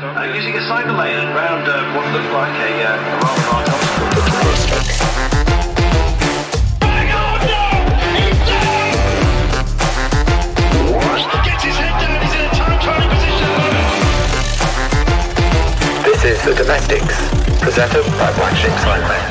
Uh, using a cyber lane around uh, what looked like a, uh, rather large This is The Domestiques, presented by Black Sheep Cycling.